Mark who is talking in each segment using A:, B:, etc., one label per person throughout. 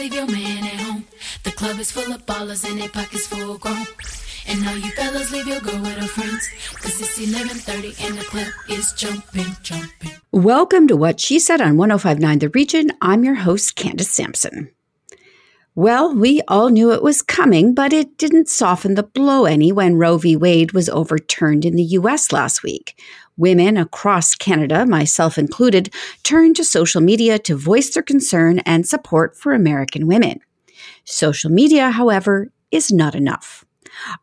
A: leave your man at home. The club is full of ballers and their pockets full grown. And all you fellas leave your girl with her friends. Cause it's 11.30 and the club is jumping, jumping.
B: Welcome to What She Said on 1059 The Region. I'm your host, Candace Sampson. Well, we all knew it was coming, but it didn't soften the blow any when Roe v. Wade was overturned in the U.S. last week. Women across Canada, myself included, turned to social media to voice their concern and support for American women. Social media, however, is not enough.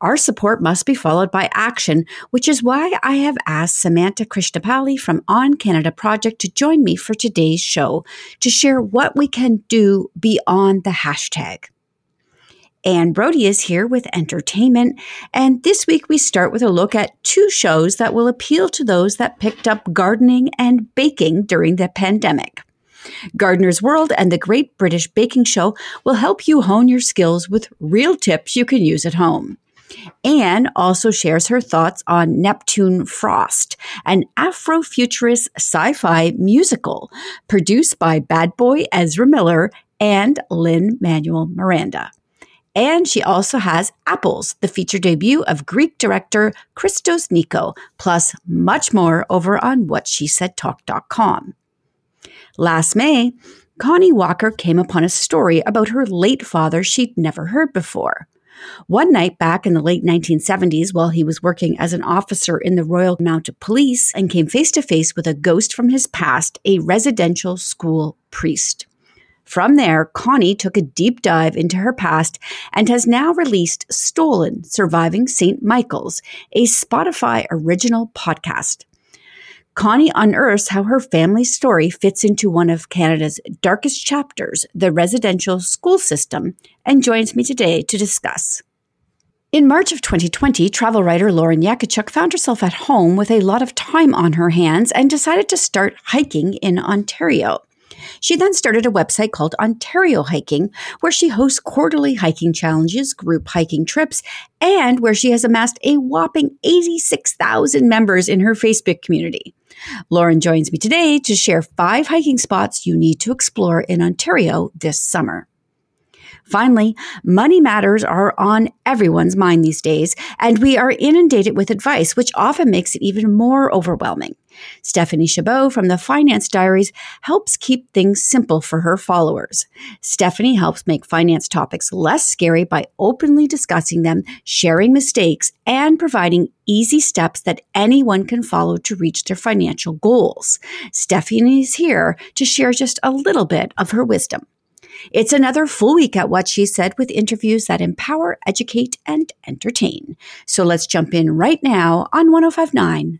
B: Our support must be followed by action, which is why I have asked Samantha Krishnapalli from On Canada Project to join me for today's show to share what we can do beyond the hashtag. Anne Brodie is here with entertainment, and this week we start with a look at two shows that will appeal to those that picked up gardening and baking during the pandemic. Gardener's World and the Great British Baking Show will help you hone your skills with real tips you can use at home. Anne also shares her thoughts on Neptune Frost, an Afrofuturist sci fi musical produced by bad boy Ezra Miller and Lin Manuel Miranda. And she also has Apples, the feature debut of Greek director Christos Nikou, plus much more over on whatshesaidtalk.com. Last May, Connie Walker came upon a story about her late father she'd never heard before. One night back in the late 1970s, while he was working as an officer in the Royal Mounted Police and came face to face with a ghost from his past, a residential school priest. From there, Connie took a deep dive into her past and has now released Stolen Surviving St. Michael's, a Spotify original podcast. Connie unearths how her family's story fits into one of Canada's darkest chapters, the residential school system, and joins me today to discuss. In March of 2020, travel writer Lauren Yakachuk found herself at home with a lot of time on her hands and decided to start hiking in Ontario. She then started a website called Ontario Hiking, where she hosts quarterly hiking challenges, group hiking trips, and where she has amassed a whopping 86,000 members in her Facebook community. Lauren joins me today to share five hiking spots you need to explore in Ontario this summer. Finally, money matters are on everyone's mind these days, and we are inundated with advice, which often makes it even more overwhelming. Stephanie Chabot from the Finance Diaries helps keep things simple for her followers. Stephanie helps make finance topics less scary by openly discussing them, sharing mistakes, and providing easy steps that anyone can follow to reach their financial goals. Stephanie is here to share just a little bit of her wisdom. It's another full week at What She Said with interviews that empower, educate, and entertain. So let's jump in right now on 1059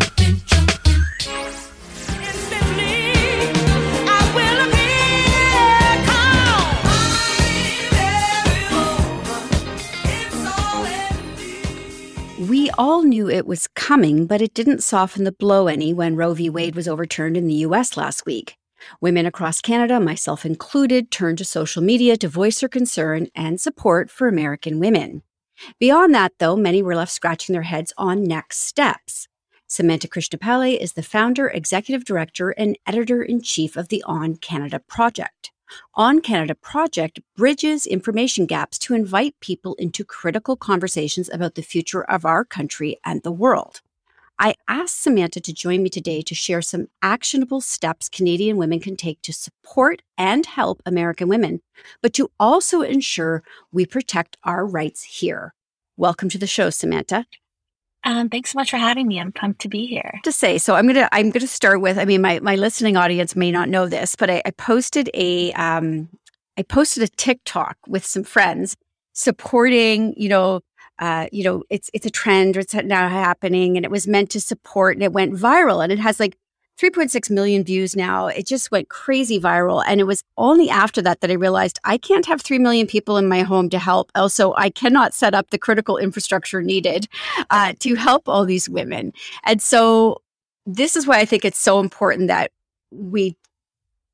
B: all knew it was coming, but it didn't soften the blow any when Roe v. Wade was overturned in the US last week. Women across Canada, myself included, turned to social media to voice their concern and support for American women. Beyond that, though, many were left scratching their heads on next steps. Samantha Krishnapalli is the founder, executive director, and editor in chief of the On Canada Project. On Canada Project bridges information gaps to invite people into critical conversations about the future of our country and the world. I asked Samantha to join me today to share some actionable steps Canadian women can take to support and help American women, but to also ensure we protect our rights here. Welcome to the show, Samantha.
C: Um, thanks so much for having me. I'm pumped to be here.
B: To say so, I'm gonna I'm gonna start with. I mean, my my listening audience may not know this, but I, I posted a um, I posted a TikTok with some friends supporting. You know, uh, you know, it's it's a trend. It's now happening, and it was meant to support, and it went viral, and it has like 3.6 million views now. It just went crazy viral. And it was only after that that I realized I can't have 3 million people in my home to help. Also, I cannot set up the critical infrastructure needed uh, to help all these women. And so, this is why I think it's so important that we,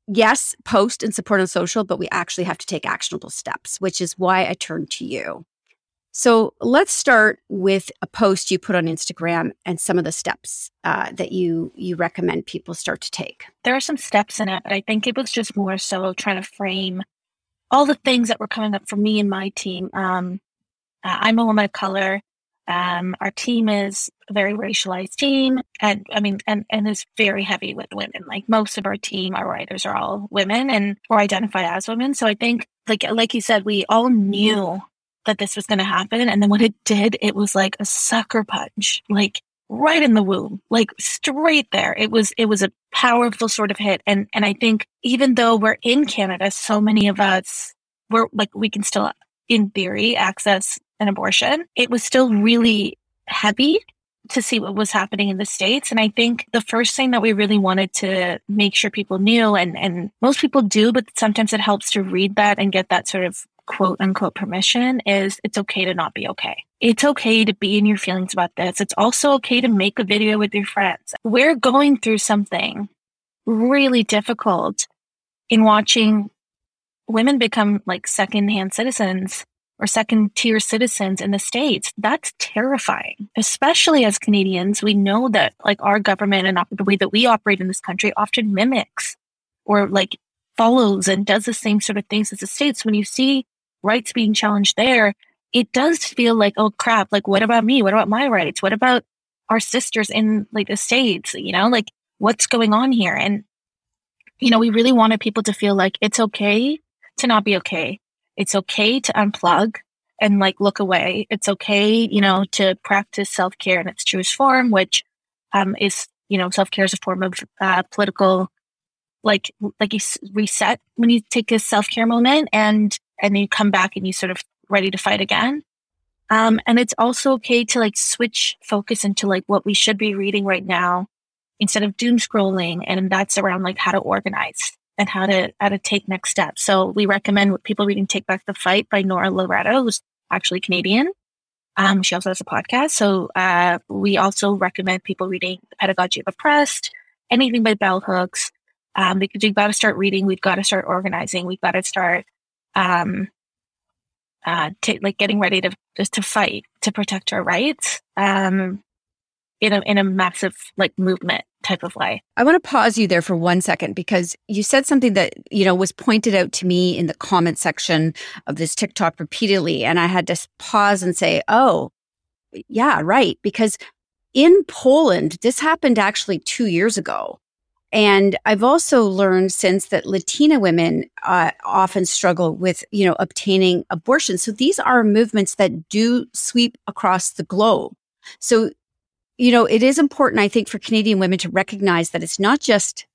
B: yes, post and support on social, but we actually have to take actionable steps, which is why I turned to you. So let's start with a post you put on Instagram and some of the steps uh, that you you recommend people start to take.
C: There are some steps in it, but I think it was just more so trying to frame all the things that were coming up for me and my team. Um, uh, I'm a woman of color. Um, our team is a very racialized team, and I mean, and and is very heavy with women. Like most of our team, our writers are all women and or identify as women. So I think, like like you said, we all knew that this was going to happen, and then when it did, it was like a sucker punch, like right in the womb, like straight there. It was it was a powerful sort of hit, and and I think even though we're in Canada, so many of us we're like we can still, in theory, access an abortion, it was still really heavy to see what was happening in the States. And I think the first thing that we really wanted to make sure people knew, and, and most people do, but sometimes it helps to read that and get that sort of quote unquote permission is it's okay to not be okay. It's okay to be in your feelings about this. It's also okay to make a video with your friends. We're going through something really difficult in watching women become like secondhand citizens or second tier citizens in the States. That's terrifying, especially as Canadians. We know that like our government and the way that we operate in this country often mimics or like follows and does the same sort of things as the States. When you see rights being challenged there, it does feel like, oh crap, like what about me? What about my rights? What about our sisters in like the States? You know, like what's going on here? And, you know, we really wanted people to feel like it's okay to not be okay it's okay to unplug and like look away. It's okay, you know, to practice self care in its truest form, which um, is, you know, self care is a form of uh, political, like, like you reset when you take a self care moment and, and then you come back and you sort of ready to fight again. Um, and it's also okay to like switch focus into like what we should be reading right now instead of doom scrolling. And that's around like how to organize and how to how to take next steps. So we recommend people reading "Take Back the Fight" by Nora Loreto, who's actually Canadian. Um, she also has a podcast. So uh, we also recommend people reading "The Pedagogy of Oppressed," anything by Bell Hooks, um, because we've got to start reading. We've got to start organizing. We've got to start um, uh, t- like getting ready to just to fight to protect our rights. Um, in a in a massive like movement type of way.
B: I want to pause you there for one second because you said something that, you know, was pointed out to me in the comment section of this TikTok repeatedly. And I had to pause and say, oh, yeah, right. Because in Poland, this happened actually two years ago. And I've also learned since that Latina women uh, often struggle with, you know, obtaining abortion. So these are movements that do sweep across the globe. So you know, it is important, I think, for Canadian women to recognize that it's not just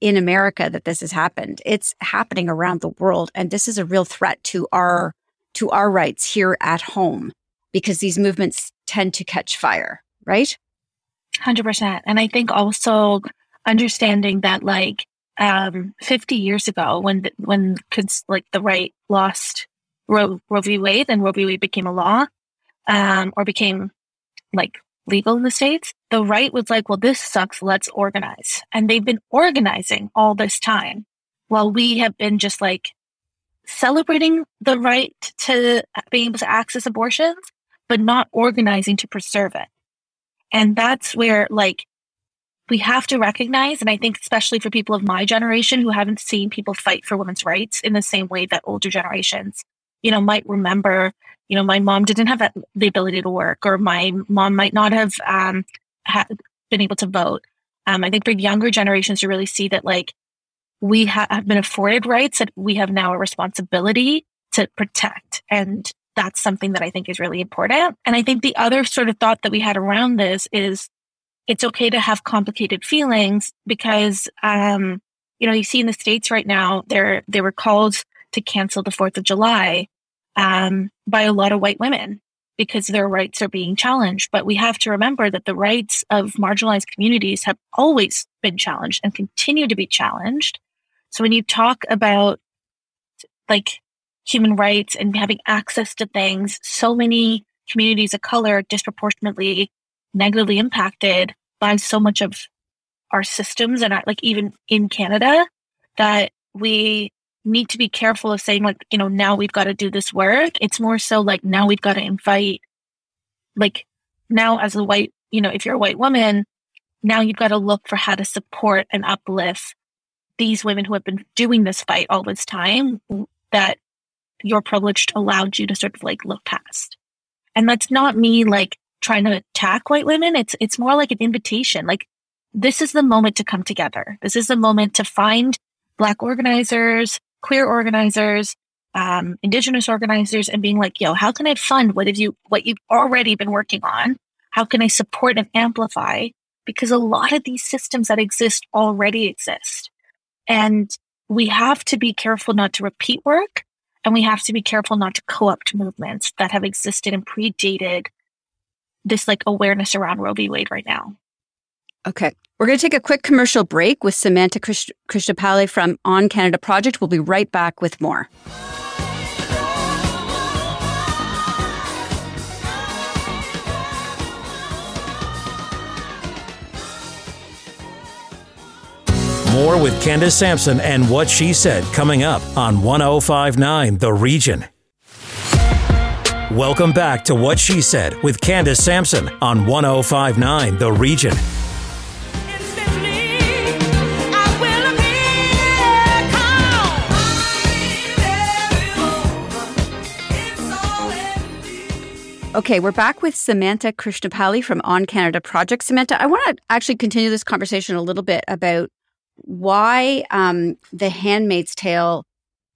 B: in America that this has happened. It's happening around the world. And this is a real threat to our, to our rights here at home because these movements tend to catch fire, right?
C: 100%. And I think also understanding that like, um, 50 years ago when, the, when like the right lost Roe, Roe v. Wade and Roe v. Wade became a law, um, or became like legal in the States, the right was like, well, this sucks. Let's organize. And they've been organizing all this time while we have been just like celebrating the right to being able to access abortions, but not organizing to preserve it. And that's where like we have to recognize, and I think especially for people of my generation who haven't seen people fight for women's rights in the same way that older generations, you know, might remember you know, my mom didn't have the ability to work, or my mom might not have um, ha- been able to vote. Um, I think for younger generations to really see that, like, we ha- have been afforded rights that we have now a responsibility to protect. And that's something that I think is really important. And I think the other sort of thought that we had around this is it's okay to have complicated feelings because, um, you know, you see in the States right now, they're, they were called to cancel the 4th of July um, by a lot of white women because their rights are being challenged. But we have to remember that the rights of marginalized communities have always been challenged and continue to be challenged. So when you talk about like human rights and having access to things, so many communities of color disproportionately negatively impacted by so much of our systems and like even in Canada that we need to be careful of saying like, you know, now we've got to do this work. It's more so like now we've got to invite, like now as a white, you know, if you're a white woman, now you've got to look for how to support and uplift these women who have been doing this fight all this time that your privilege allowed you to sort of like look past. And that's not me like trying to attack white women. It's, it's more like an invitation. Like this is the moment to come together. This is the moment to find black organizers, queer organizers, um, indigenous organizers and being like, yo, how can I fund what have you, what you've already been working on? How can I support and amplify? Because a lot of these systems that exist already exist. And we have to be careful not to repeat work and we have to be careful not to co-opt movements that have existed and predated this like awareness around Roe v. Wade right now.
B: Okay. We're going to take a quick commercial break with Samantha Krishnapalli from On Canada Project. We'll be right back with more.
D: More with Candace Sampson and what she said coming up on 1059 The Region. Welcome back to What She Said with Candace Sampson on 1059 The Region.
B: Okay, we're back with Samantha Krishnapalli from On Canada Project. Samantha, I want to actually continue this conversation a little bit about why um, the Handmaid's Tale,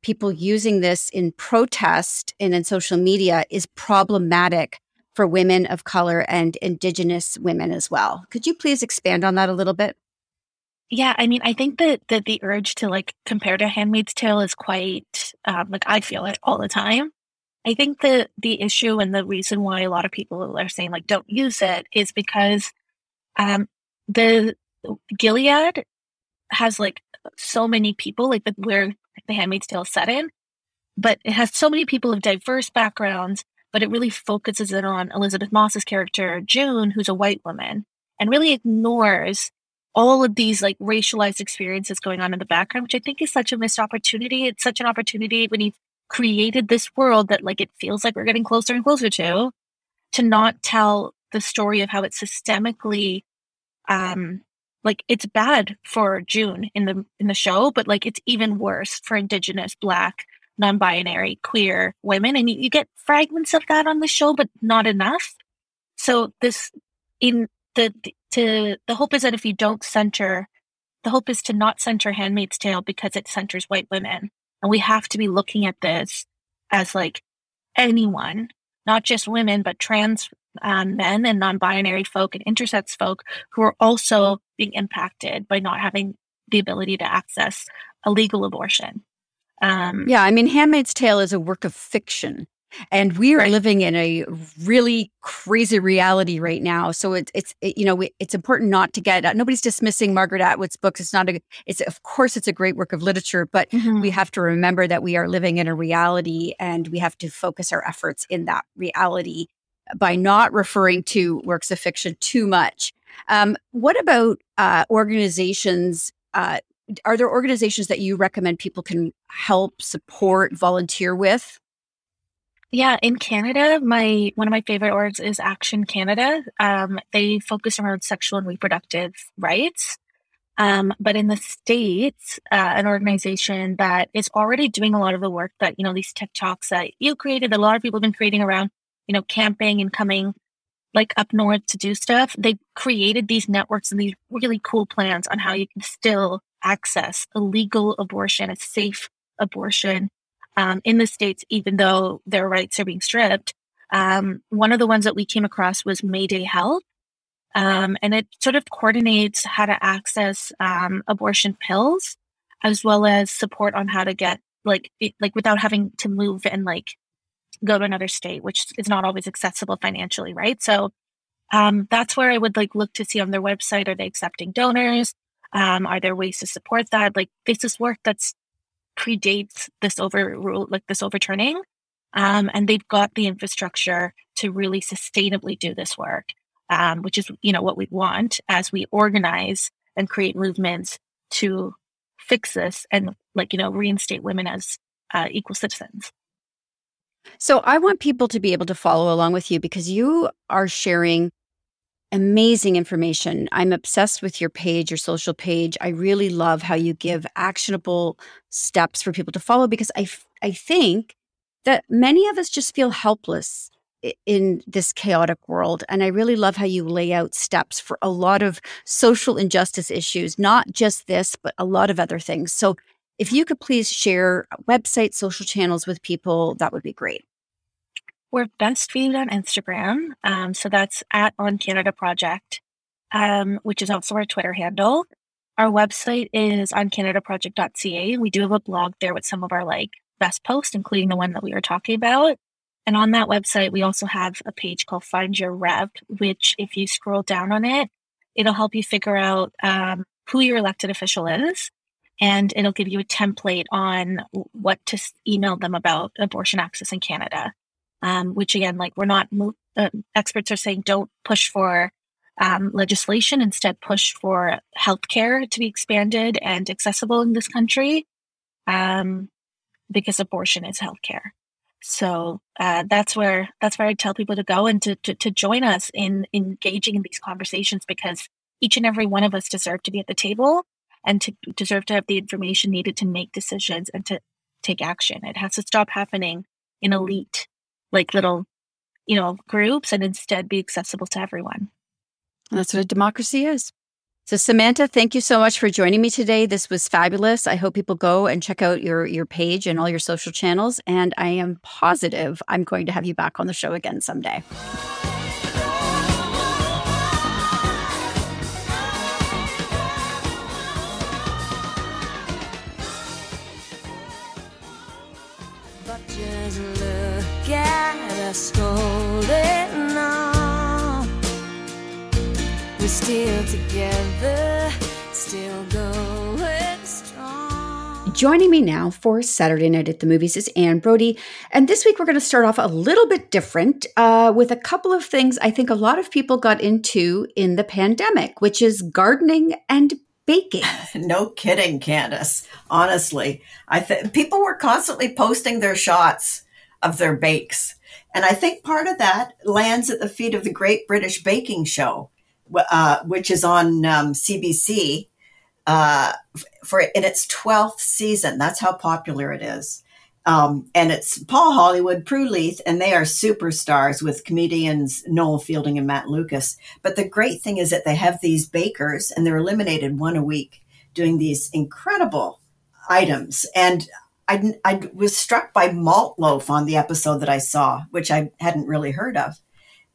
B: people using this in protest and in social media, is problematic for women of color and Indigenous women as well. Could you please expand on that a little bit?
C: Yeah, I mean, I think that, that the urge to like compare to Handmaid's Tale is quite um, like I feel it all the time. I think the the issue and the reason why a lot of people are saying like don't use it is because um, the Gilead has like so many people like the, where the Handmaid's Tale set in, but it has so many people of diverse backgrounds. But it really focuses it on Elisabeth Moss's character June, who's a white woman, and really ignores all of these like racialized experiences going on in the background, which I think is such a missed opportunity. It's such an opportunity when you've created this world that like it feels like we're getting closer and closer to to not tell the story of how it's systemically um like it's bad for June in the in the show, but like it's even worse for indigenous black, non-binary, queer women. And you, you get fragments of that on the show, but not enough. So this in the to the hope is that if you don't center the hope is to not center Handmaid's Tale because it centers white women. And we have to be looking at this as like anyone, not just women, but trans um, men and non-binary folk and intersex folk who are also being impacted by not having the ability to access a legal abortion.
B: Um, yeah, I mean, Handmaid's Tale is a work of fiction. And we are right. living in a really crazy reality right now. So it's it's it, you know it's important not to get nobody's dismissing Margaret Atwood's books. It's not a it's of course it's a great work of literature, but mm-hmm. we have to remember that we are living in a reality, and we have to focus our efforts in that reality by not referring to works of fiction too much. Um, what about uh, organizations? Uh, are there organizations that you recommend people can help, support, volunteer with?
C: Yeah, in Canada, my one of my favorite orgs is Action Canada. Um, they focus around sexual and reproductive rights. Um, but in the states, uh, an organization that is already doing a lot of the work that you know these TikToks that you created, a lot of people have been creating around you know camping and coming like up north to do stuff. They created these networks and these really cool plans on how you can still access a legal abortion, a safe abortion um, in the States, even though their rights are being stripped. Um, one of the ones that we came across was Mayday Health. Um, and it sort of coordinates how to access um, abortion pills as well as support on how to get like it, like without having to move and like go to another state, which is not always accessible financially, right? So um, that's where I would like look to see on their website: are they accepting donors? Um, are there ways to support that? Like this is work that's predates this overrule, like this overturning. Um, and they've got the infrastructure to really sustainably do this work, um, which is, you know, what we want as we organize and create movements to fix this and like you know reinstate women as uh, equal citizens.
B: So I want people to be able to follow along with you because you are sharing amazing information. I'm obsessed with your page, your social page. I really love how you give actionable steps for people to follow because I, I think that many of us just feel helpless in this chaotic world. And I really love how you lay out steps for a lot of social injustice issues, not just this, but a lot of other things. So if you could please share websites, social channels with people, that would be great.
C: We're best viewed on Instagram. Um, so that's at On Canada Project, um, which is also our Twitter handle. Our website is oncanadaproject.ca. We do have a blog there with some of our like best posts, including the one that we were talking about. And on that website, we also have a page called Find Your Rev, which if you scroll down on it, it'll help you figure out um, who your elected official is. And it'll give you a template on what to email them about abortion access in Canada um, which again, like we're not, uh, experts are saying don't push for um, legislation, instead push for healthcare to be expanded and accessible in this country um, because abortion is healthcare. So uh, that's where that's where I tell people to go and to, to, to join us in engaging in these conversations because each and every one of us deserve to be at the table and to deserve to have the information needed to make decisions and to take action. It has to stop happening in elite like little, you know, groups and instead be accessible to everyone.
B: That's what a democracy is. So Samantha, thank you so much for joining me today. This was fabulous. I hope people go and check out your your page and all your social channels and I am positive I'm going to have you back on the show again someday. Us holding on. We're still together, still going strong. Joining me now for Saturday Night at the Movies is Anne Brodie. And this week we're going to start off a little bit different uh, with a couple of things I think a lot of people got into in the pandemic, which is gardening and baking.
E: no kidding, Candace. Honestly, I think people were constantly posting their shots of their bakes. And I think part of that lands at the feet of the Great British Baking Show, uh, which is on um, CBC uh, for in its 12th season. That's how popular it is. Um, and it's Paul Hollywood, Prue Leith, and they are superstars with comedians Noel Fielding and Matt Lucas. But the great thing is that they have these bakers and they're eliminated one a week doing these incredible items. And I, I was struck by malt loaf on the episode that I saw, which I hadn't really heard of.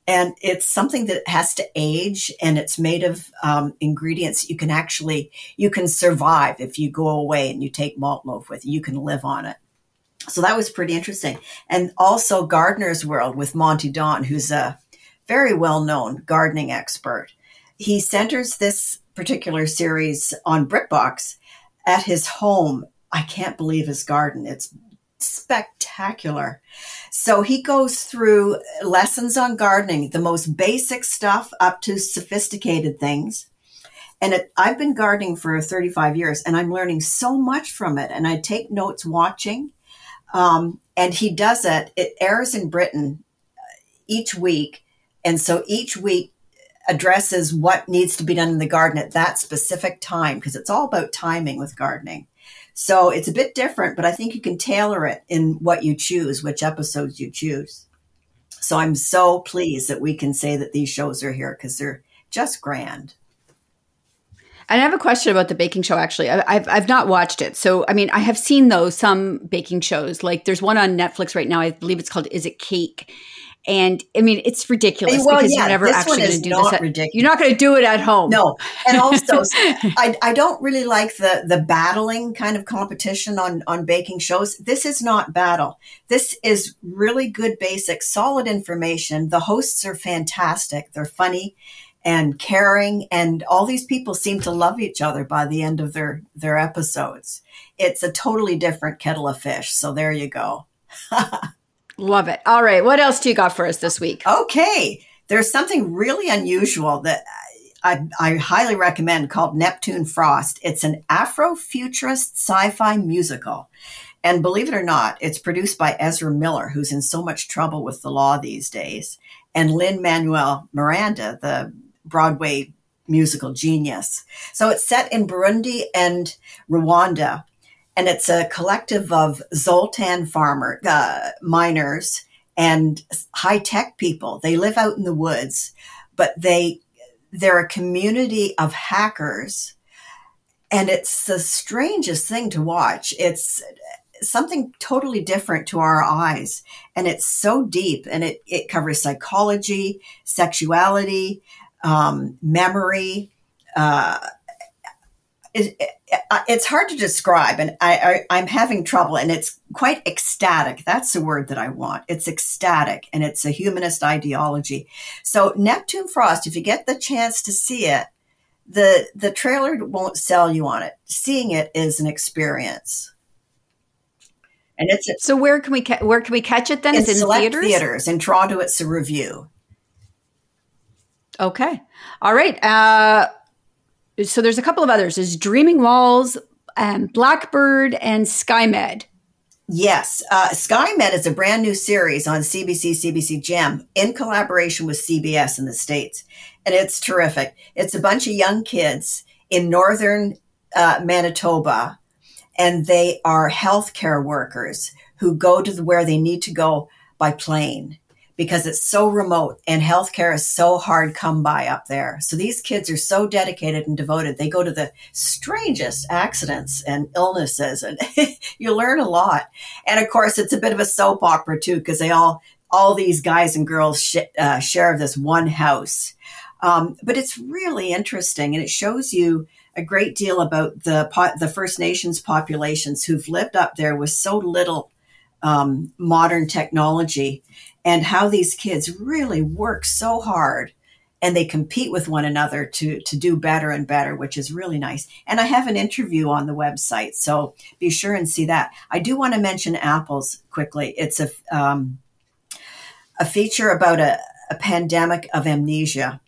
E: And it's something that has to age and it's made of um, ingredients you can actually, you can survive if you go away and you take malt loaf with you, you can live on it. So that was pretty interesting. And also Gardener's World with Monty Don, who's a very well known gardening expert. He centers this particular series on BritBox at his home I can't believe his garden. It's spectacular. So he goes through lessons on gardening, the most basic stuff up to sophisticated things. And it, I've been gardening for 35 years and I'm learning so much from it. And I take notes watching. Um, and he does it. It airs in Britain uh, each week. And so each week addresses what needs to be done in the garden at that specific time because it's all about timing with gardening. So it's a bit different, but I think you can tailor it in what you choose, which episodes you choose. So I'm so pleased that we can say that these shows are here because they're just grand.
B: And I have a question about the baking show. Actually, I've I've not watched it, so I mean, I have seen though some baking shows. Like there's one on Netflix right now. I believe it's called "Is It Cake," And I mean, it's ridiculous well, because yeah, you're never actually going to do this. At, ridiculous. You're not going to do it at home.
E: No, and also, I, I don't really like the the battling kind of competition on on baking shows. This is not battle. This is really good, basic, solid information. The hosts are fantastic. They're funny and caring, and all these people seem to love each other by the end of their their episodes. It's a totally different kettle of fish. So there you go.
B: Love it. All right. What else do you got for us this week?
E: Okay. There's something really unusual that I, I highly recommend called Neptune Frost. It's an Afrofuturist sci-fi musical. And believe it or not, it's produced by Ezra Miller, who's in so much trouble with the law these days, and Lin-Manuel Miranda, the Broadway musical genius. So it's set in Burundi and Rwanda, and it's a collective of coltan farmer uh, miners and high tech people. They live out in the woods, but they they're a community of hackers, and it's the strangest thing to watch. It's something totally different to our eyes. And it's so deep and it, it covers psychology, sexuality, um, memory. Uh, it, it, it's hard to describe, and I, I, I'm having trouble, and it's quite ecstatic. That's the word that I want. It's ecstatic, and it's a humanist ideology. So, Neptune Frost, if you get the chance to see it, the the trailer won't sell you on it. Seeing it is an experience.
B: And it's a, so where can we ca- where can we catch it then?
E: It's in
B: select
E: theaters? theaters in Toronto. It's a review.
B: Okay, all right. Uh, so there's a couple of others. There's Dreaming Walls, um, Blackbird, and SkyMed.
E: Yes, uh, SkyMed is a brand new series on CBC, CBC Gem in collaboration with CBS in the States. And it's terrific. It's a bunch of young kids in northern uh, Manitoba and they are healthcare workers who go to the, where they need to go by plane because it's so remote and healthcare is so hard come by up there. So these kids are so dedicated and devoted. They go to the strangest accidents and illnesses and you learn a lot. And of course, it's a bit of a soap opera too, because they all, all these guys and girls sh- uh, share of this one house. Um, but it's really interesting and it shows you a great deal about the the First Nations populations who've lived up there with so little um, modern technology, and how these kids really work so hard and they compete with one another to to do better and better, which is really nice. And I have an interview on the website, so be sure and see that. I do want to mention apples quickly. It's a um, a feature about a, a pandemic of amnesia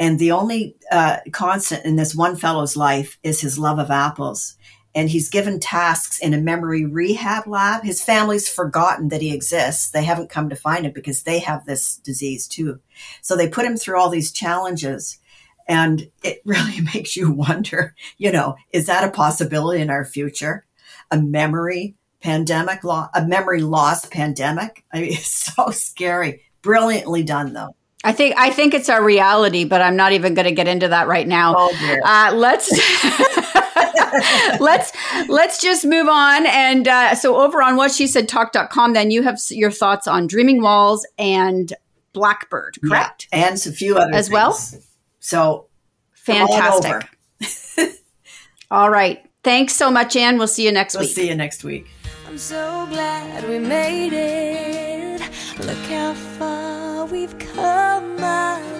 E: and the only uh, constant in this one fellow's life is his love of apples. And he's given tasks in a memory rehab lab. His family's forgotten that he exists. They haven't come to find him because they have this disease too. So they put him through all these challenges. And it really makes you wonder, you know, is that a possibility in our future? A memory pandemic, law, a memory loss pandemic? I mean, it's so scary. Brilliantly done, though.
B: I think I think it's our reality, but I'm not even going to get into that right now.
E: Oh,
B: uh, let's let's let's just move on. And uh, so over on what she said talk.com, then you have your thoughts on Dreaming Walls and Blackbird, correct?
E: Yeah, and a few other
B: as
E: things.
B: well.
E: So
B: fantastic. All right. Thanks so much, Anne. We'll see you next
E: we'll
B: week.
E: See you next week.
A: I'm so glad we made it. Look how far we've come, my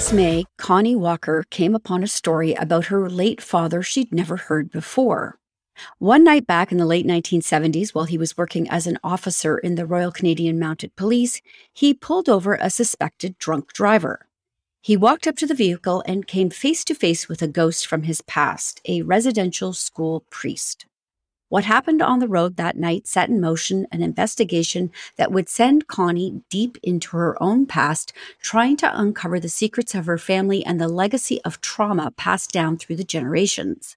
B: Last May, Connie Walker came upon a story about her late father she'd never heard before. One night back in the late 1970s, while he was working as an officer in the Royal Canadian Mounted Police, he pulled over a suspected drunk driver. He walked up to the vehicle and came face to face with a ghost from his past, a residential school priest. What happened on the road that night set in motion an investigation that would send Connie deep into her own past, trying to uncover the secrets of her family and the legacy of trauma passed down through the generations.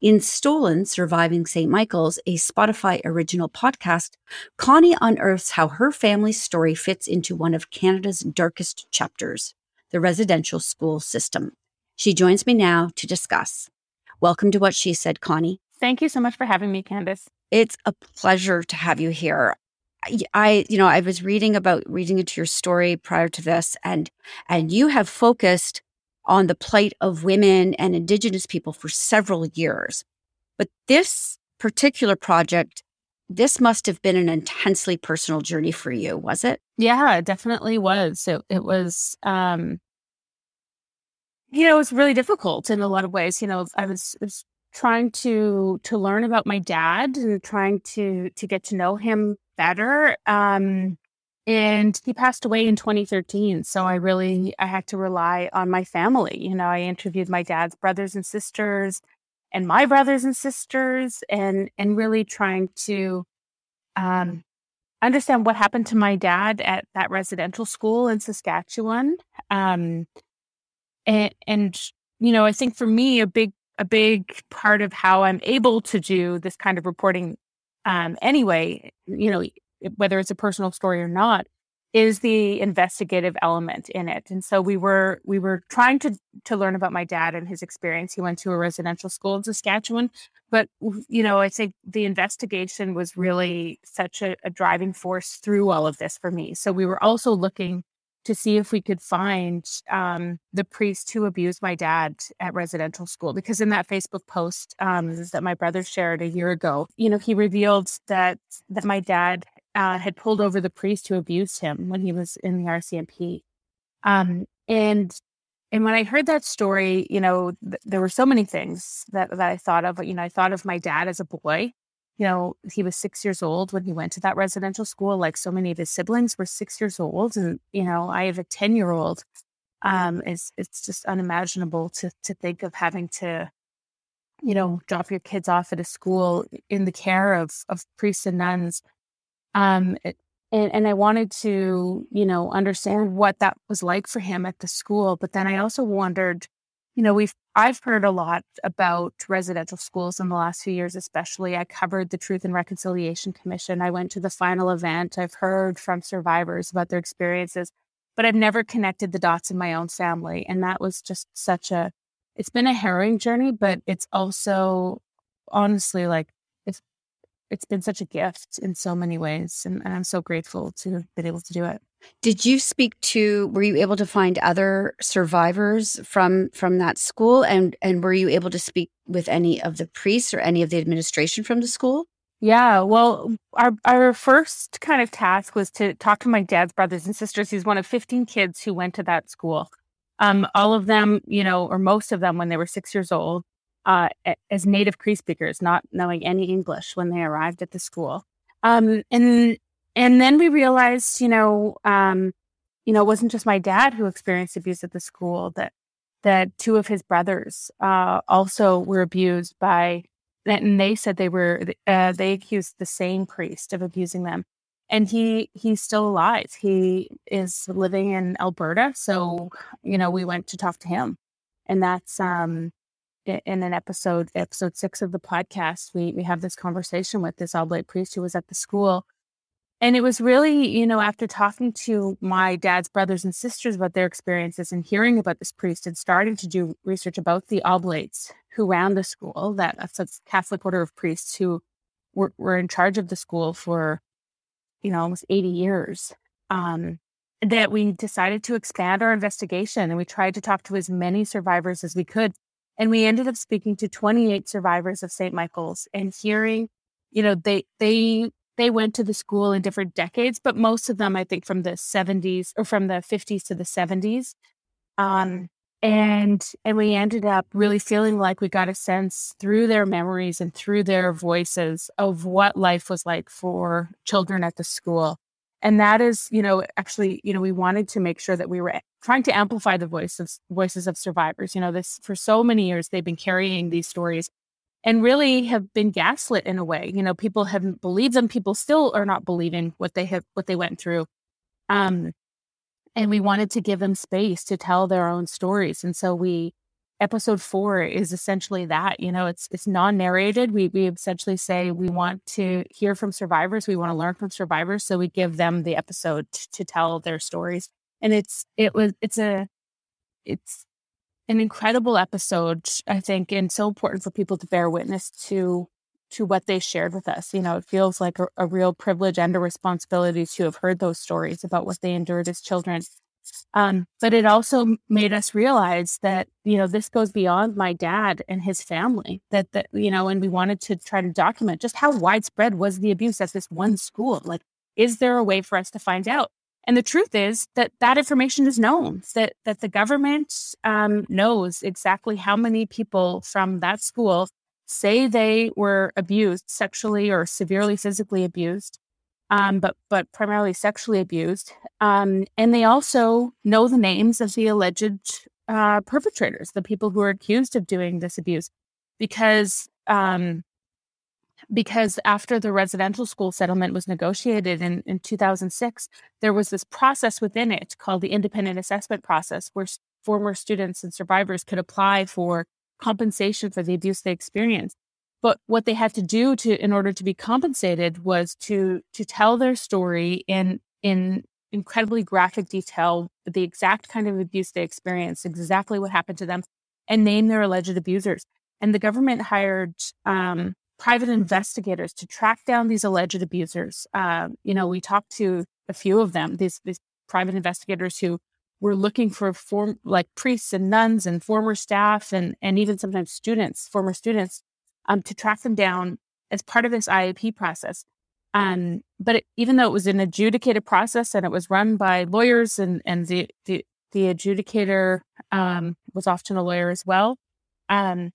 B: In Stolen Surviving St. Michael's, a Spotify original podcast, Connie unearths how her family's story fits into one of Canada's darkest chapters the residential school system. She joins me now to discuss. Welcome to What She Said, Connie.
C: Thank you so much for having me, Candace.
B: It's a pleasure to have you here. I, you know, I was reading about reading into your story prior to this, and and you have focused on the plight of women and Indigenous people for several years. But this particular project, this must have been an intensely personal journey for you, was it?
F: Yeah, it definitely was. It, it was, um, you know, it was really difficult in a lot of ways. You know, I was, was trying to to learn about my dad and trying to to get to know him better. Um, and he passed away in 2013 so i really i had to rely on my family you know i interviewed my dad's brothers and sisters and my brothers and sisters and and really trying to um, understand what happened to my dad at that residential school in saskatchewan um, and and you know i think for me a big a big part of how i'm able to do this kind of reporting um, anyway you know whether it's a personal story or not is the investigative element in it. And so we were we were trying to to learn about my dad and his experience. He went to a residential school in saskatchewan. But you know i think the investigation was really such a, a driving force through all of this for me. So we were also looking to see if we could find um, the priest who abused my dad at residential school. Because in that Facebook post um, that my brother shared a year ago, you know, he revealed that that my dad uh, had pulled over the priest who abused him when he was in the RCMP. Um, and and when I heard that story, you know, th- there were so many things that that I thought of. You know, I thought of my dad as a boy you know, he was six years old when he went to that residential school. Like so many of his siblings were six years old, and you know, I have a ten year old. Um, it's it's just unimaginable to to think of having to, you know, drop your kids off at a school in the care of of priests and nuns. Um, it, and and I wanted to, you know, understand what that was like for him at the school. But then I also wondered, you know, we've I've heard a lot about residential schools in the last few years, especially. I covered the Truth and Reconciliation Commission. I went to the final event. I've heard from survivors about their experiences, but I've never connected the dots in my own family. And that was just such a, it's been a harrowing journey, but it's also honestly like it's been such a gift in so many ways and, and, i'm so grateful to have been able to do it.
B: Did you speak to were you able to find other survivors from from that school? And and were you able to speak with any of the priests or any of the administration from the school?
F: Yeah well our our first kind of task was to talk to my dad's brothers and sisters. He's one of 15 kids who went to that school. Um all of them you know or most of them when they were six years old uh, as native Cree speakers, not knowing any English when they arrived at the school. Um, and and then we realized, you know, um, you know, it wasn't just my dad who experienced abuse at the school. That that two of his brothers uh, also were abused by, and they said they were uh, they accused the same priest of abusing them. And he he's still alive. He is living in Alberta. So you know, we went to talk to him, and that's um in an episode, episode six of the podcast, we we have this conversation with this oblate priest who was at the school. And it was really, you know, after talking to my dad's brothers and sisters about their experiences and hearing about this priest and starting to do research about the oblates who ran the school, that that's a Catholic order of priests who were, were in charge of the school for, you know, almost 80 years. Um, that we decided to expand our investigation and we tried to talk to as many survivors as we could and we ended up speaking to 28 survivors of St. Michael's and hearing, you know, they they they went to the school in different decades, but most of them, I think, from the 70s or from the 50s to the 70s. Um, and and we ended up really feeling like we got a sense through their memories and through their voices of what life was like for children at the school and that is you know actually you know we wanted to make sure that we were trying to amplify the voice of voices of survivors. You know this for so many years they've been carrying these stories and really have been gaslit in a way. You know people haven't believed them. People still are not believing what they have what they went through. Um and we wanted to give them space to tell their own stories. And so we episode four is essentially that you know it's it's non-narrated. We we essentially say we want to hear from survivors. We want to learn from survivors so we give them the episode t- to tell their stories. And it's it was it's a it's an incredible episode i think and so important for people to bear witness to to what they shared with us. You know it feels like a, a real privilege and a responsibility to have heard those stories about what they endured as children Um, but it also made us realize that, you know, this goes beyond my dad and his family that, that, you know, and we wanted to try to document just how widespread was the abuse at this one school. Like, is there a way for us to find out? And the truth is that that information is known, that, that the government um, knows exactly how many people from that school say they were abused sexually or severely physically abused um, but but primarily sexually abused. Um, and they also know the names of the alleged uh, perpetrators, the people who are accused of doing this abuse, because um, because after the residential school settlement was negotiated in, in 2006, there was this process within it called the independent assessment process, where former students and survivors could apply for compensation for the abuse they experienced. But what they had to do to in order to be compensated was to to tell their story in in incredibly graphic detail, the exact kind of abuse they experienced, exactly what happened to them, and name their alleged abusers. And the government hired um, private investigators to track down these alleged abusers. Uh, you know, we talked to a few of them, these, these private investigators who were looking for form like priests and nuns and former staff and and even sometimes students, former students um, to track them down as part of this IAP process. Um, but it, even though it was an adjudicated process and it was run by lawyers and, and the, the, the adjudicator um, was often a lawyer as well, um,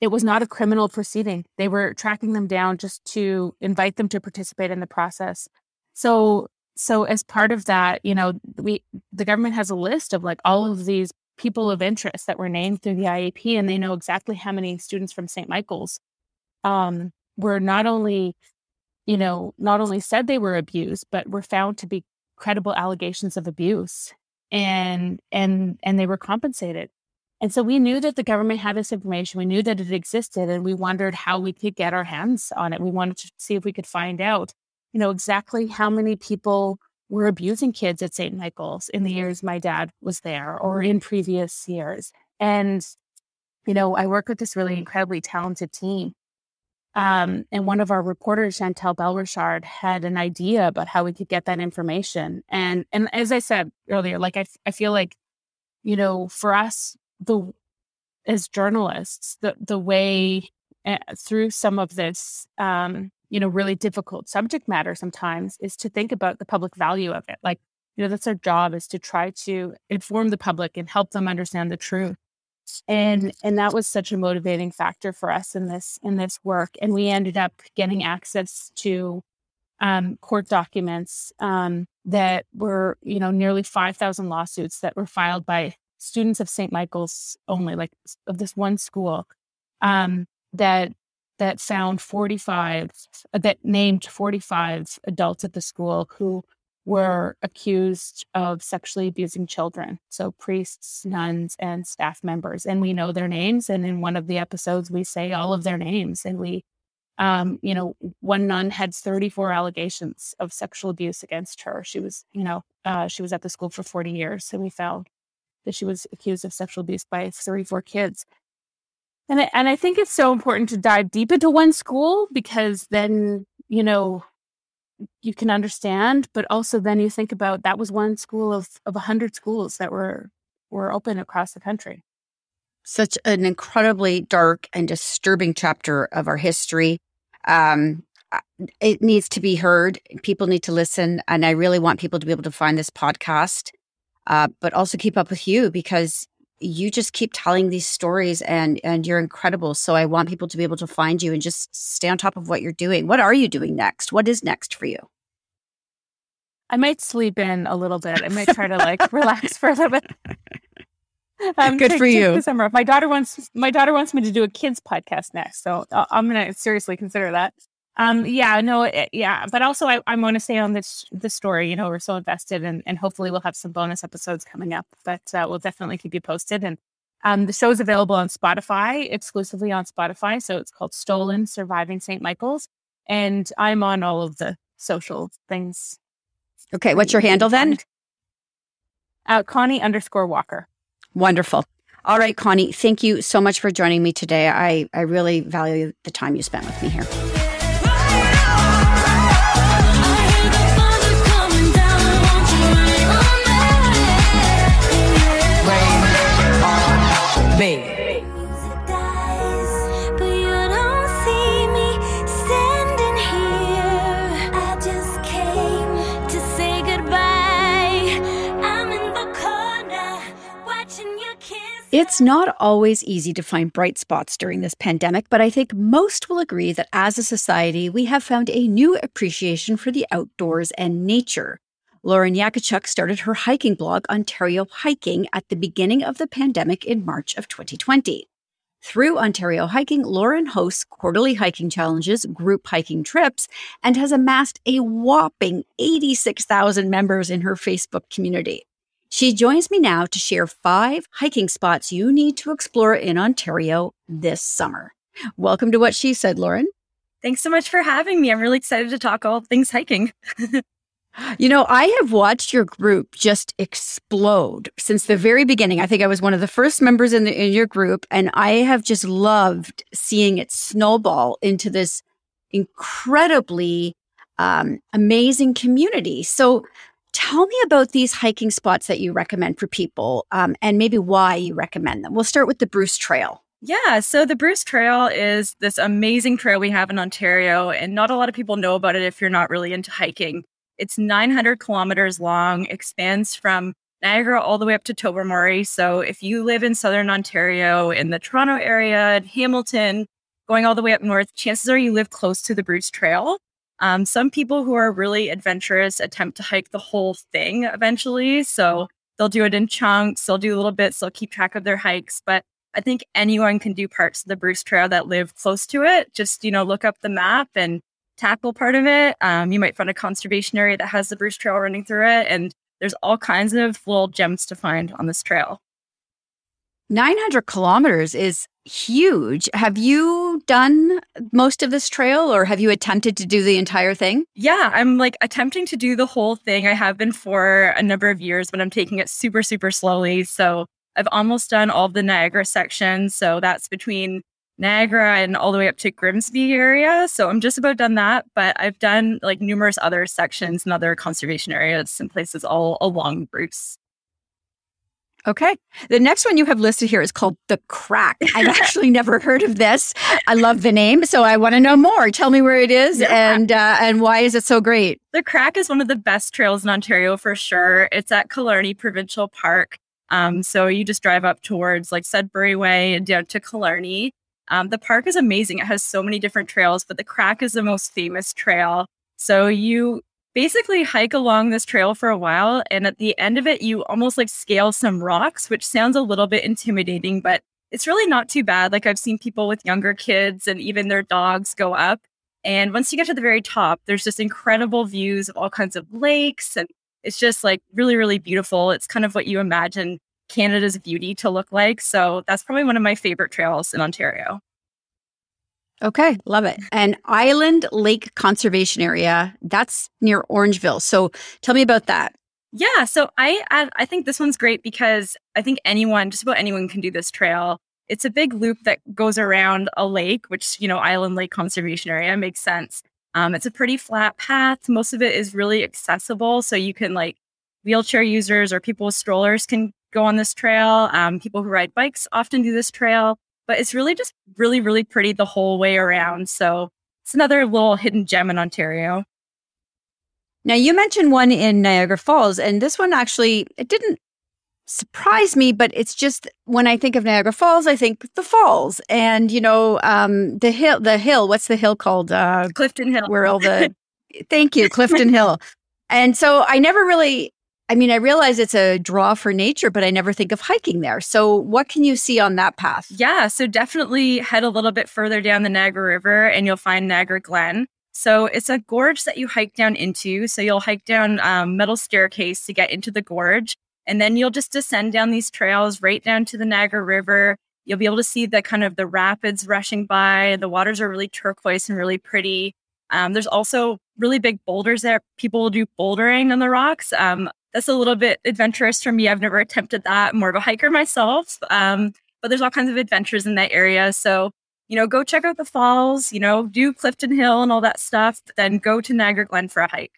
F: it was not a criminal proceeding. They were tracking them down just to invite them to participate in the process. So, so as part of that, you know, we the government has a list of like all of these people of interest that were named through the IAP, and they know exactly how many students from St. Michael's um, were not only, you know, not only said they were abused, but were found to be credible allegations of abuse, and and and they were compensated. And so we knew that the government had this information. We knew that it existed, and we wondered how we could get our hands on it. We wanted to see if we could find out, you know, exactly how many people were abusing kids at St. Michael's in the years my dad was there or in previous years. And, you know, I work with this really incredibly talented team. Um, and one of our reporters, Chantelle Bellrichard, had an idea about how we could get that information. And and as I said earlier, like I, I feel like, you know, for us, the as journalists, the the way uh, through some of this um, you know, really difficult subject matter sometimes is to think about the public value of it. Like, you know, that's our job is to try to inform the public and help them understand the truth. And and that was such a motivating factor for us in this in this work. And we ended up getting access to um, court documents um, that were, you know, nearly 5,000 lawsuits that were filed by students of St. Michael's only, like of this one school, um, that that found 45 uh, that named 45 adults at the school who were accused of sexually abusing children so priests nuns and staff members. And we know their names and in one of the episodes we say all of their names and we um, you know one nun had 34 allegations of sexual abuse against her. She was you know uh, she was at the school for 40 years and we found that she was accused of sexual abuse by 34 kids and I, and I think it's so important to dive deep into one school because then, you know, you can understand, but also then you think about that was one school of of 100 schools that were were open across the country.
B: Such an incredibly dark and disturbing chapter of our history. Um, it needs to be heard. People need to listen. And I really want people to be able to find this podcast, uh, but also keep up with you because you just keep telling these stories and and you're incredible. So i want people to be able to find you and just stay on top of what you're doing. What are you doing next? What is next for you?
F: I might sleep in a little bit. I might try to like relax for a little bit.
B: Um, good for you.
F: summer my daughter wants my daughter wants me to do a kids podcast next so uh, i'm gonna seriously consider that um, yeah, no, it, eh, yeah, but also I, I want to stay on this this story. You know, we're so invested, and and hopefully we'll have some bonus episodes coming up. But uh, we'll definitely keep you posted. And um, the show is available on Spotify, exclusively on Spotify. So it's called Stolen: Surviving St. Michael's, and I'm on all of the social things.
B: Okay, what's your handle then?
F: Uh, Connie underscore Walker.
B: Wonderful. All right, Connie, thank you so much for joining me today. I, I really value the time you spent with me here. It's not always easy to find bright spots during this pandemic, but I think most will agree that as a society, we have found a new appreciation for the outdoors and nature. Lauren Yakiwchuk started her hiking blog, Ontario Hiking, at the beginning of the pandemic in March of 2020. Through Ontario Hiking, Lauren hosts quarterly hiking challenges, group hiking trips, and has amassed a whopping 86,000 members in her Facebook community. She joins me now to share five hiking spots you need to explore in Ontario this summer. Welcome to What She Said, Lauren.
G: Thanks so much for having me. I'm really excited to talk all things hiking.
B: you know, I have watched your group just explode since the very beginning. I think I was one of the first members in, the, in your group, and I have just loved seeing it snowball into this incredibly um, amazing community. So, Tell me about these hiking spots that you recommend for people um, and maybe why you recommend them. We'll start with the Bruce Trail.
G: Yeah, so the Bruce Trail is this amazing trail we have in Ontario, and not a lot of people know about it if you're not really into hiking. It's 900 kilometers long, expands from Niagara all the way up to Tobermory. So if you live in southern Ontario, in the Toronto area, Hamilton, going all the way up north, chances are you live close to the Bruce Trail. Um, some people who are really adventurous attempt to hike the whole thing eventually. So they'll do it in chunks, they'll do little bits, they'll keep track of their hikes. But I think anyone can do parts of the Bruce Trail that live close to it. Just, you know, look up the map and tackle part of it. Um, you might find a conservation area that has the Bruce Trail running through it. And there's all kinds of little gems to find on this trail.
B: 900 kilometers is huge. Have you done most of this trail or have you attempted to do the entire thing?
G: Yeah, I'm like attempting to do the whole thing. I have been for a number of years, but I'm taking it super, super slowly. So I've almost done all the Niagara sections. So that's between Niagara and all the way up to Grimsby area. So I'm just about done that. But I've done like numerous other sections and other conservation areas and places all along Bruce.
B: Okay. The next one you have listed here is called The Crack. I've actually never heard of this. I love the name, so I want to know more. Tell me where it is yeah. and uh, and why is it so great?
G: The Crack is one of the best trails in Ontario for sure. It's at Killarney Provincial Park. Um, so you just drive up towards like Sudbury Way and down to Killarney. Um, the park is amazing. It has so many different trails, but the Crack is the most famous trail. So you basically hike along this trail for a while. And at the end of it, you almost like scale some rocks, which sounds a little bit intimidating, but it's really not too bad. Like I've seen people with younger kids and even their dogs go up. And once you get to the very top, there's just incredible views of all kinds of lakes. And it's just like really, really beautiful. It's kind of what you imagine Canada's beauty to look like. So that's probably one of my favorite trails in Ontario.
B: Okay, love it. And Island Lake Conservation Area, that's near Orangeville. So tell me about that.
G: Yeah, so I I think this one's great because I think anyone, just about anyone can do this trail. It's a big loop that goes around a lake, which, you know, Island Lake Conservation Area makes sense. Um, it's a pretty flat path. Most of it is really accessible. So you can like wheelchair users or people with strollers can go on this trail. Um, people who ride bikes often do this trail but it's really just really, really pretty the whole way around. So it's another little hidden gem in Ontario.
B: Now you mentioned one in Niagara Falls, and this one actually it didn't surprise me, but it's just when I think of Niagara Falls, I think the falls, and you know um, the hill. The hill. What's the hill called? Uh,
G: Clifton Hill.
B: Where all the thank you, Clifton Hill. And so I never really I mean, I realize it's a draw for nature, but I never think of hiking there. So, what can you see on that path?
G: Yeah, so definitely head a little bit further down the Niagara River and you'll find Niagara Glen. So, it's a gorge that you hike down into. So, you'll hike down um, metal staircase to get into the gorge, and then you'll just descend down these trails right down to the Niagara River. You'll be able to see the kind of the rapids rushing by. The waters are really turquoise and really pretty. Um, there's also really big boulders there. People will do bouldering on the rocks. Um, that's a little bit adventurous for me. I've never attempted that. I'm more of a hiker myself. Um, but there's all kinds of adventures in that area. So, you know, go check out the falls, you know, do Clifton Hill and all that stuff, then go to Niagara Glen for a hike.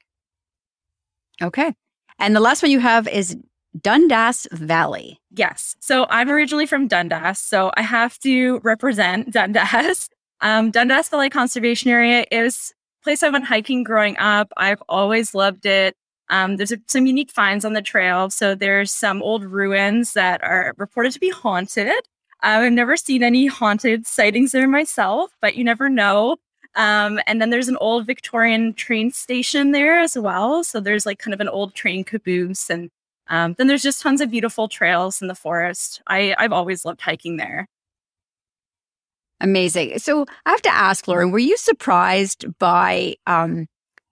B: Okay. And the last one you have is Dundas Valley.
G: Yes. So I'm originally from Dundas. So I have to represent Dundas. Um, Dundas Valley Conservation Area is a place I went hiking growing up. I've always loved it. Um, there's a, some unique finds on the trail. So there's some old ruins that are reported to be haunted. Uh, I've never seen any haunted sightings there myself, but you never know. Um, and then there's an old Victorian train station there as well. So there's like kind of an old train caboose. And um, then there's just tons of beautiful trails in the forest. I, I've always loved hiking there.
B: Amazing. So I have to ask, Lauren, were you surprised by um,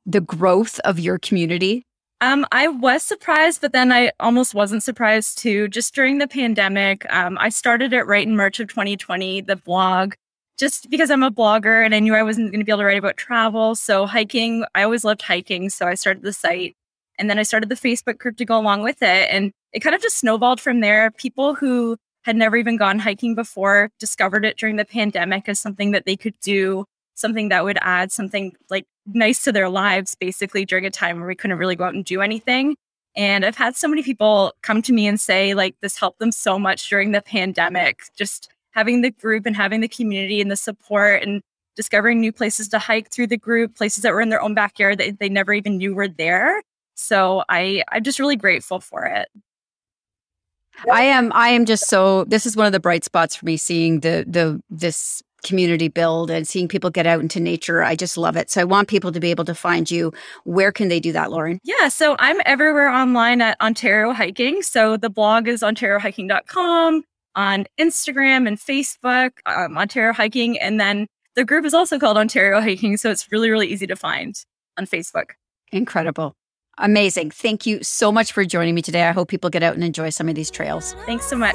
B: the growth of your community?
G: Um, I was surprised, but then I almost wasn't surprised too. Just during the pandemic, um, I started it right in March of 2020, the blog, just because I'm a blogger and I knew I wasn't going to be able to write about travel. So hiking, I always loved hiking. So I started the site and then I started the Facebook group to go along with it. And it kind of just snowballed from there. People who had never even gone hiking before discovered it during the pandemic as something that they could do, something that would add something like nice to their lives, basically, during a time where we couldn't really go out and do anything. And I've had so many people come to me and say, like, this helped them so much during the pandemic, just having the group and having the community and the support and discovering new places to hike through the group, places that were in their own backyard that they never even knew were there. So I, I'm just really grateful for it.
B: I am I am just so this is one of the bright spots for me seeing the the this community build and seeing people get out into nature. I just love it. So I want people to be able to find you. Where can they do that, Lauren?
G: Yeah, so I'm everywhere online at Ontario Hiking. So the blog is ontariohiking.com, on Instagram and Facebook, um, Ontario Hiking, and then the group is also called Ontario Hiking, so it's really really easy to find on Facebook.
B: Incredible. Amazing. Thank you so much for joining me today. I hope people get out and enjoy some of these trails.
G: Thanks so much.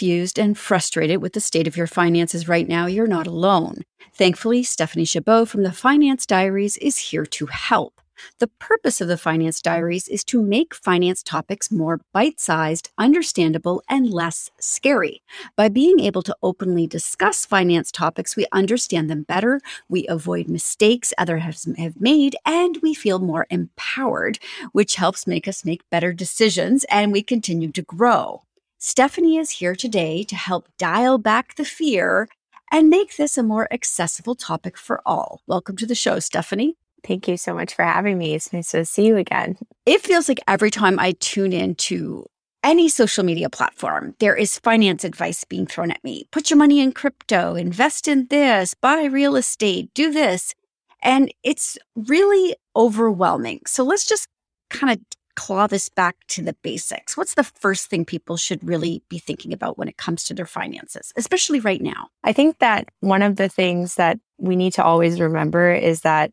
B: confused and frustrated with the state of your finances right now, you're not alone. Thankfully, Stephanie Chabot from the Finance Diaries is here to help. The purpose of the Finance Diaries is to make finance topics more bite sized, understandable, and less scary. By being able to openly discuss finance topics, we understand them better, we avoid mistakes others have made, and we feel more empowered, which helps make us make better decisions and we continue to grow. Stephanie is here today to help dial back the fear and make this a more accessible topic for all. Welcome to the show, Stephanie.
H: Thank you so much for having me. It's nice to see you again.
B: It feels like every time I tune into any social media platform, there is finance advice being thrown at me. Put your money in crypto, invest in this, buy real estate, do this. And it's really overwhelming. So let's just kind of claw this back to the basics, what's the first thing people should really be thinking about when it comes to their finances, especially right now?
H: I think that one of the things that we need to always remember is that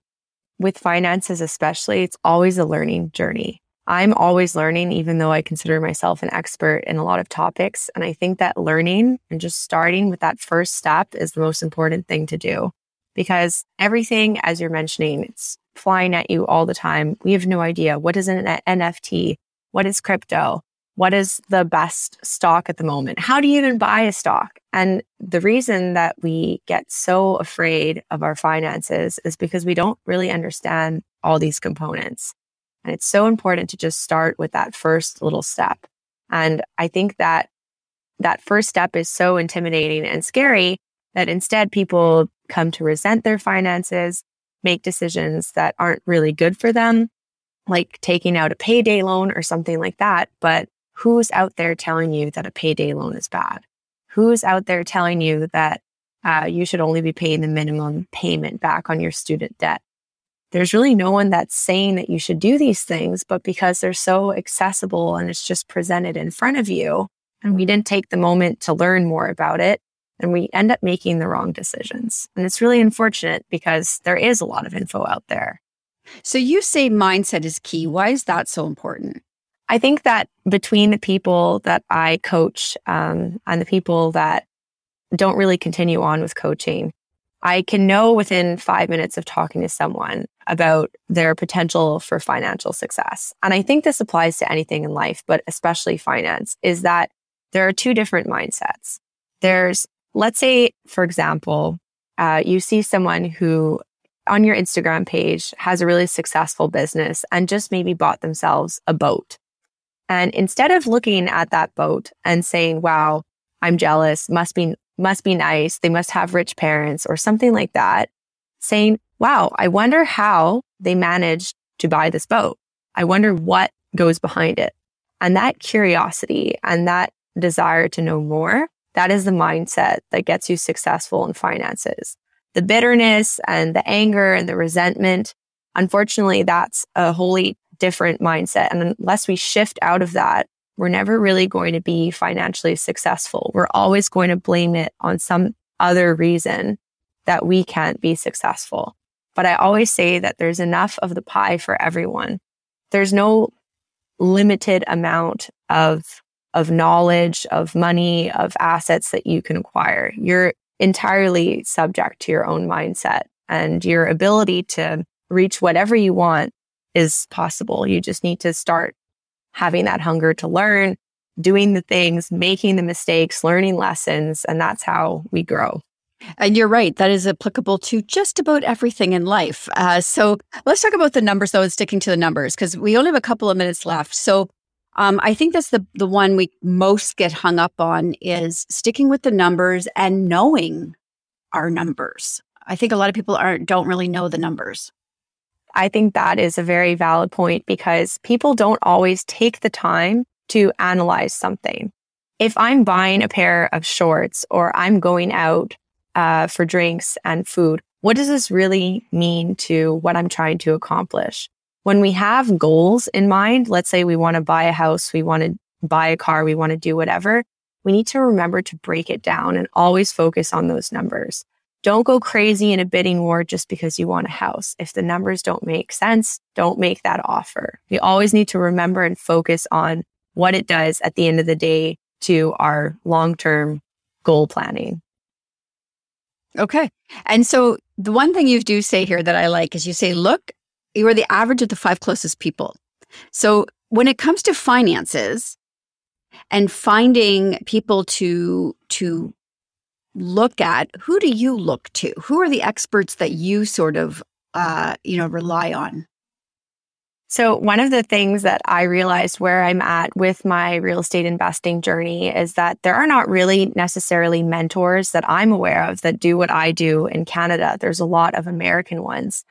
H: with finances, especially, it's always a learning journey. I'm always learning, even though I consider myself an expert in a lot of topics. And I think that learning and just starting with that first step is the most important thing to do because everything, as you're mentioning, it's flying at you all the time. We have no idea what is an NFT? What is crypto? What is the best stock at the moment? How do you even buy a stock? And the reason that we get so afraid of our finances is because we don't really understand all these components. And it's so important to just start with that first little step. And I think that that first step is so intimidating and scary that instead people come to resent their finances make decisions that aren't really good for them, like taking out a payday loan or something like that. But who's out there telling you that a payday loan is bad? Who's out there telling you that uh, you should only be paying the minimum payment back on your student debt? There's really no one that's saying that you should do these things, but because they're so accessible and it's just presented in front of you, and we didn't take the moment to learn more about it, and we end up making the wrong decisions. And it's really unfortunate because there is a lot of info out there.
B: So you say mindset is key. Why is that so important?
H: I think that between the people that I coach um, and the people that don't really continue on with coaching, I can know within five minutes of talking to someone about their potential for financial success. And I think this applies to anything in life, but especially finance, is that there are two different mindsets. There's, let's say, for example, uh, you see someone who on your Instagram page has a really successful business and just maybe bought themselves a boat. And instead of looking at that boat and saying, wow, I'm jealous, must be, must be nice. They must have rich parents or something like that. Saying, wow, I wonder how they managed to buy this boat. I wonder what goes behind it. And that curiosity and that desire to know more, that is the mindset that gets you successful in finances. The bitterness and the anger and the resentment, unfortunately, that's a wholly different mindset. And unless we shift out of that, we're never really going to be financially successful. We're always going to blame it on some other reason that we can't be successful. But I always say that there's enough of the pie for everyone. There's no limited amount of of knowledge, of money, of assets that you can acquire. You're entirely subject to your own mindset and your ability to reach whatever you want is possible. You just need to start having that hunger to learn, doing the things, making the mistakes, learning lessons. And that's how we grow.
B: And you're right. That is applicable to just about everything in life. Uh, so let's talk about the numbers, though, and sticking to the numbers, because we only have a couple of minutes left. So um, I think that's the the one we most get hung up on is sticking with the numbers and knowing our numbers. I think a lot of people aren't don't really know the numbers.
H: I think that is a very valid point because people don't always take the time to analyze something. If I'm buying a pair of shorts or I'm going out uh, for drinks and food, what does this really mean to what I'm trying to accomplish? When we have goals in mind, let's say we want to buy a house, we want to buy a car, we want to do whatever, we need to remember to break it down and always focus on those numbers. Don't go crazy in a bidding war just because you want a house. If the numbers don't make sense, don't make that offer. We always need to remember and focus on what it does at the end of the day to our long term goal planning.
B: Okay. And so the one thing you do say here that I like is you say, look, you are the average of the five closest people. So when it comes to finances and finding people to to look at who do you look to? Who are the experts that you sort of uh, you know rely on?
H: So one of the things that i realized where i'm at with my real estate investing journey is that there are not really necessarily mentors that i'm aware of that do what i do in canada. There's a lot of american ones.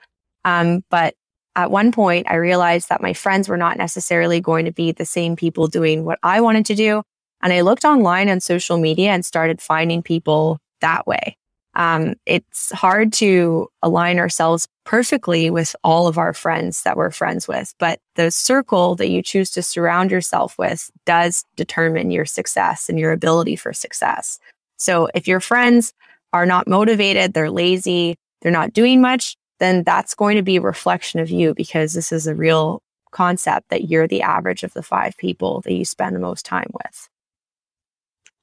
H: Um, but at one point i realized that my friends were not necessarily going to be the same people doing what i wanted to do and I looked online on social media and started finding people that way. Um, it's hard to align ourselves perfectly with all of our friends that we're friends with, but the circle that you choose to surround yourself with does determine your success and your ability for success. So if your friends are not motivated, they're lazy, they're not doing much, then that's going to be a reflection of you because this is a real concept that you're the average of the five people that you spend the most time with.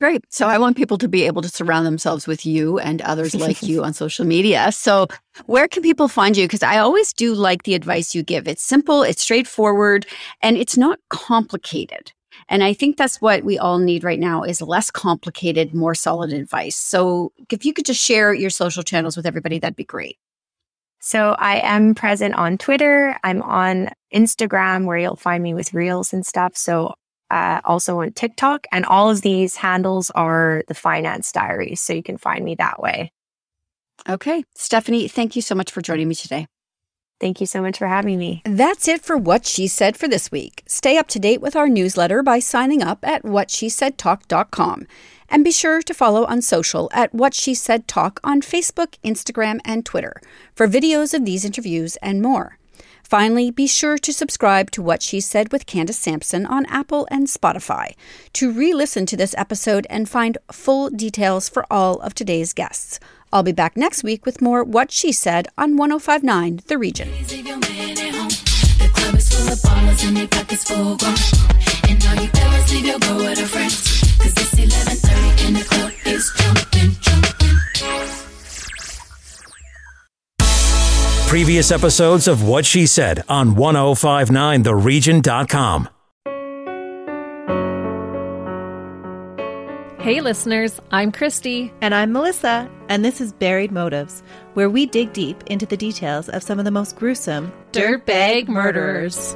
B: Great. So I want people to be able to surround themselves with you and others like you on social media. So where can people find you? Because I always do like the advice you give. It's simple, it's straightforward, and it's not complicated. And I think that's what we all need right now is less complicated, more solid advice. So if you could just share your social channels with everybody, that'd be great.
H: So I am present on Twitter. I'm on Instagram where you'll find me with reels and stuff. So uh, also on TikTok. And all of these handles are the Finance Diaries. So you can find me that way.
B: Okay. Stephanie, thank you so much for joining me today.
H: Thank you so much for having me.
B: That's it for What She Said for this week. Stay up to date with our newsletter by signing up at whatshesaidtalk.com. And be sure to follow on social at What She Said Talk on Facebook, Instagram, and Twitter for videos of these interviews and more. Finally, be sure to subscribe to What She Said with Candace Sampson on Apple and Spotify to re listen to this episode and find full details for all of today's guests. I'll be back next week with more What She Said on 1059 The Region. Club is full of ballers and pockets full grown. And all you fellas leave your girl with her friends. Cause it's 11.30 and the club is jumping, jumping.
D: previous episodes of What She Said on 1059theregion.com.
I: Hey, listeners, I'm Christy.
J: And I'm Melissa, and this is Buried Motives, where we dig deep into the details of some of the most gruesome
I: dirtbag murderers.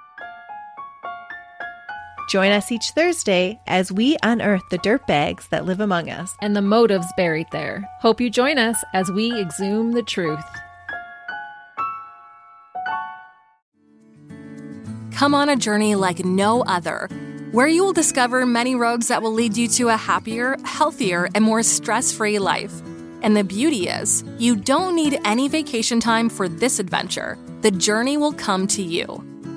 J: Join us each Thursday as we unearth the dirt bags that live among us
I: and the motives buried there. Hope you join us as we exhume the truth.
K: Come on a journey like no other, where you will discover many roads that will lead you to a happier, healthier, and more stress free life. And the beauty is, you don't need any vacation time for this adventure. The journey will come to you.